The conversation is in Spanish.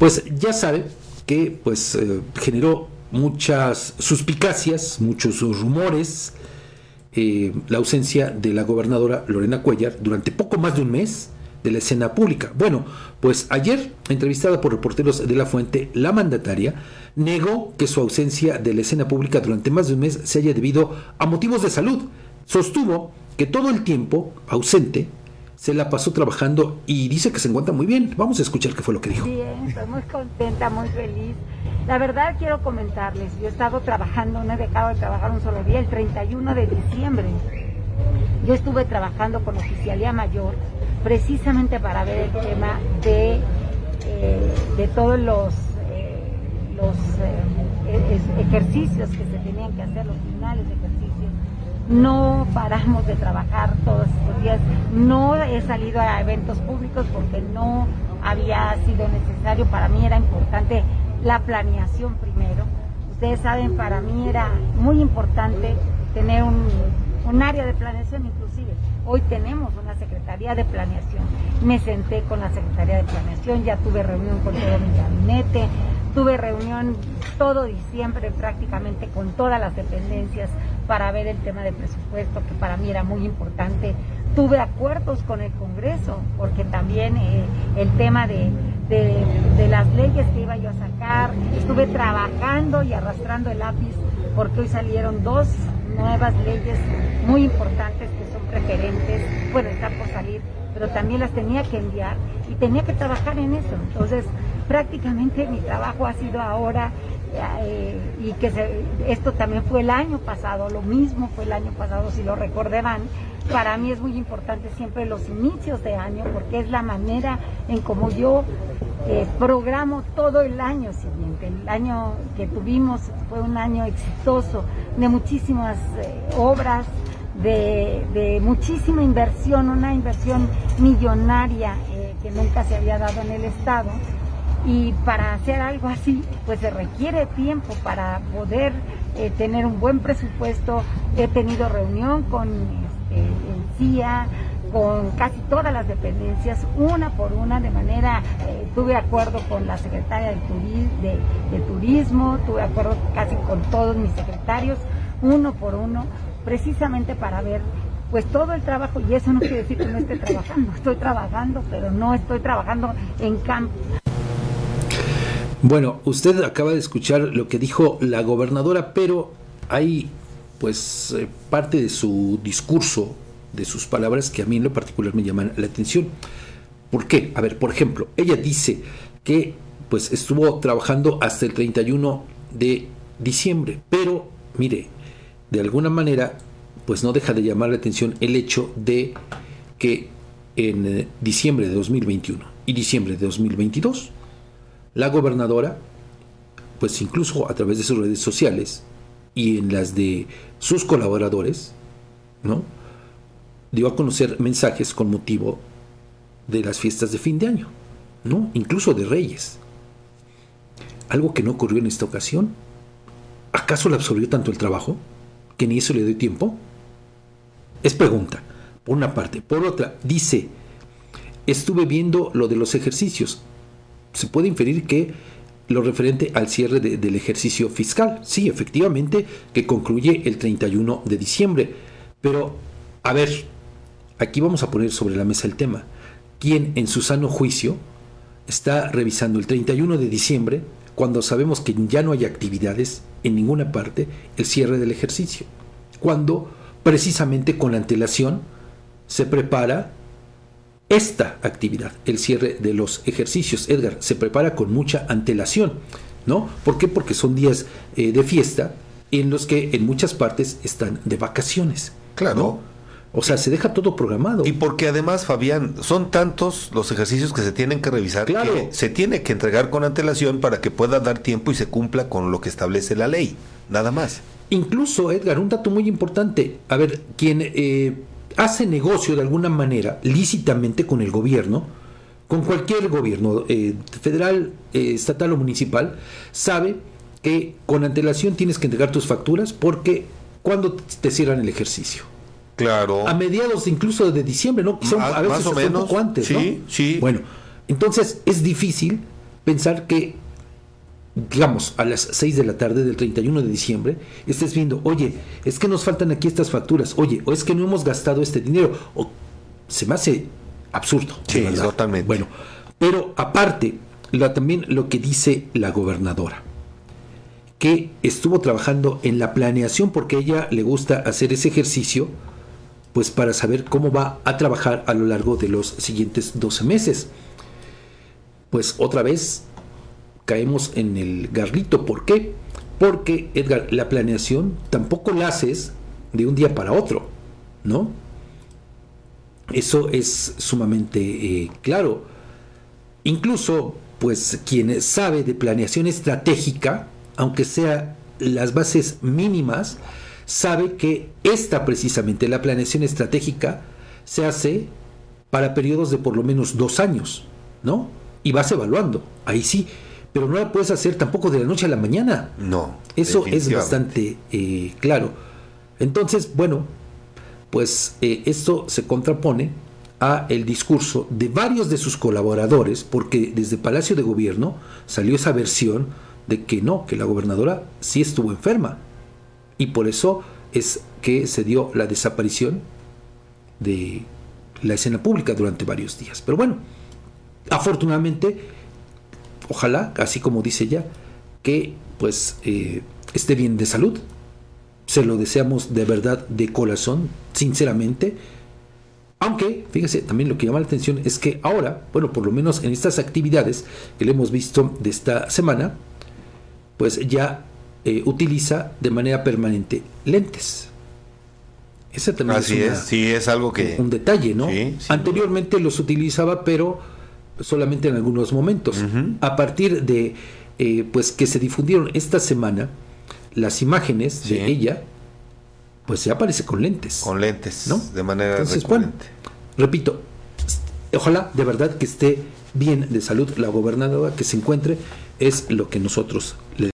pues ya sabe que pues eh, generó muchas suspicacias, muchos rumores, eh, la ausencia de la gobernadora Lorena Cuellar durante poco más de un mes de la escena pública. Bueno, pues ayer, entrevistada por reporteros de La Fuente, la mandataria negó que su ausencia de la escena pública durante más de un mes se haya debido a motivos de salud. Sostuvo que todo el tiempo ausente se la pasó trabajando y dice que se encuentra muy bien. Vamos a escuchar qué fue lo que dijo. Bien, estoy muy contenta, muy feliz. La verdad quiero comentarles, yo he estado trabajando, no he dejado de trabajar un solo día, el 31 de diciembre. Yo estuve trabajando con Oficialía Mayor precisamente para ver el tema de, eh, de todos los, eh, los eh, ejercicios que se tenían que hacer, los finales de ejercicios. No paramos de trabajar todos. No he salido a eventos públicos porque no había sido necesario. Para mí era importante la planeación primero. Ustedes saben, para mí era muy importante tener un, un área de planeación inclusive. Hoy tenemos una Secretaría de Planeación. Me senté con la Secretaría de Planeación, ya tuve reunión con todo mi gabinete, tuve reunión todo diciembre prácticamente con todas las dependencias para ver el tema de presupuesto, que para mí era muy importante. Tuve acuerdos con el Congreso, porque también eh, el tema de, de, las leyes que iba yo a sacar, estuve trabajando y arrastrando el lápiz, porque hoy salieron dos nuevas leyes muy importantes que son preferentes, bueno, estar por salir, pero también las tenía que enviar y tenía que trabajar en eso. Entonces, prácticamente mi trabajo ha sido ahora y que esto también fue el año pasado, lo mismo fue el año pasado, si lo recordarán. Para mí es muy importante siempre los inicios de año porque es la manera en como yo eh, programo todo el año siguiente. El año que tuvimos fue un año exitoso de muchísimas eh, obras, de, muchísima inversión, una inversión millonaria que nunca se había dado en el Estado y para hacer algo así, pues se requiere tiempo para poder eh, tener un buen presupuesto. He tenido reunión con este, el CIA, con casi todas las dependencias, una por una, de manera, eh, tuve acuerdo con la secretaria de, de, Turismo, tuve acuerdo casi con todos mis secretarios, uno por uno, precisamente para ver pues todo el trabajo, y eso no quiere decir que no esté trabajando, estoy trabajando, pero no estoy trabajando en campo. Bueno, usted acaba de escuchar lo que dijo la gobernadora, pero hay pues eh, parte de su discurso, de sus palabras que a mí en lo particular me llaman la atención. ¿Por qué? A ver, por ejemplo, ella dice que pues estuvo trabajando hasta el 31 de diciembre, pero mire, de alguna manera pues no deja de llamar la atención el hecho de que en eh, diciembre de 2021 y diciembre de 2022 la gobernadora, pues incluso a través de sus redes sociales y en las de sus colaboradores, ¿no? dio a conocer mensajes con motivo de las fiestas de fin de año, ¿no? incluso de reyes. Algo que no ocurrió en esta ocasión. ¿Acaso le absorbió tanto el trabajo que ni eso le dio tiempo? Es pregunta, por una parte. Por otra, dice, estuve viendo lo de los ejercicios se puede inferir que lo referente al cierre del ejercicio fiscal. Sí, efectivamente, que concluye el 31 de diciembre. Pero, a ver, aquí vamos a poner sobre la mesa el tema. ¿Quién en su sano juicio está revisando el 31 de diciembre cuando sabemos que ya no hay actividades en ninguna parte el cierre del ejercicio? Cuando precisamente con antelación se prepara esta actividad, el cierre de los ejercicios. Edgar, se prepara con mucha antelación, ¿no? ¿Por qué? Porque son días eh, de fiesta en los que en muchas partes están de vacaciones. Claro. O sea, se deja todo programado. Y porque además, Fabián, son tantos los ejercicios que se tienen que revisar que se tiene que entregar con antelación para que pueda dar tiempo y se cumpla con lo que establece la ley. Nada más. Incluso, Edgar, un dato muy importante. A ver, quien eh, hace negocio de alguna manera, lícitamente con el gobierno, con cualquier gobierno, eh, federal, eh, estatal o municipal, sabe que con antelación tienes que entregar tus facturas porque cuando te cierran el ejercicio. Claro. A mediados incluso de diciembre, ¿no? a veces más o menos, un poco antes, sí, Sí. Bueno, entonces es difícil pensar que, digamos, a las 6 de la tarde del 31 de diciembre, estés viendo, oye, es que nos faltan aquí estas facturas, oye, o es que no hemos gastado este dinero, o se me hace absurdo. Sí, totalmente. Bueno, pero aparte, también lo que dice la gobernadora que estuvo trabajando en la planeación porque a ella le gusta hacer ese ejercicio pues para saber cómo va a trabajar a lo largo de los siguientes 12 meses. Pues otra vez caemos en el garrito. ¿Por qué? Porque, Edgar, la planeación tampoco la haces de un día para otro, ¿no? Eso es sumamente eh, claro. Incluso, pues quien sabe de planeación estratégica, aunque sea las bases mínimas, sabe que esta precisamente, la planeación estratégica, se hace para periodos de por lo menos dos años, ¿no? Y vas evaluando, ahí sí, pero no la puedes hacer tampoco de la noche a la mañana. No. Eso es bastante eh, claro. Entonces, bueno, pues eh, esto se contrapone a el discurso de varios de sus colaboradores, porque desde Palacio de Gobierno salió esa versión de que no, que la gobernadora sí estuvo enferma, y por eso es que se dio la desaparición de la escena pública durante varios días. Pero bueno, afortunadamente, ojalá, así como dice ella, que pues eh, esté bien de salud. Se lo deseamos de verdad, de corazón, sinceramente. Aunque, fíjese, también lo que llama la atención es que ahora, bueno, por lo menos en estas actividades que le hemos visto de esta semana, pues ya eh, utiliza de manera permanente lentes. Ese también Así es, sí, es algo que... Un detalle, ¿no? Anteriormente los utilizaba, pero solamente en algunos momentos. A partir de, eh, pues, que se difundieron esta semana las imágenes de ella, pues ya aparece con lentes. Con lentes, ¿no? De manera Entonces, bueno, repito, ojalá de verdad que esté bien de salud la gobernadora, que se encuentre, es lo que nosotros le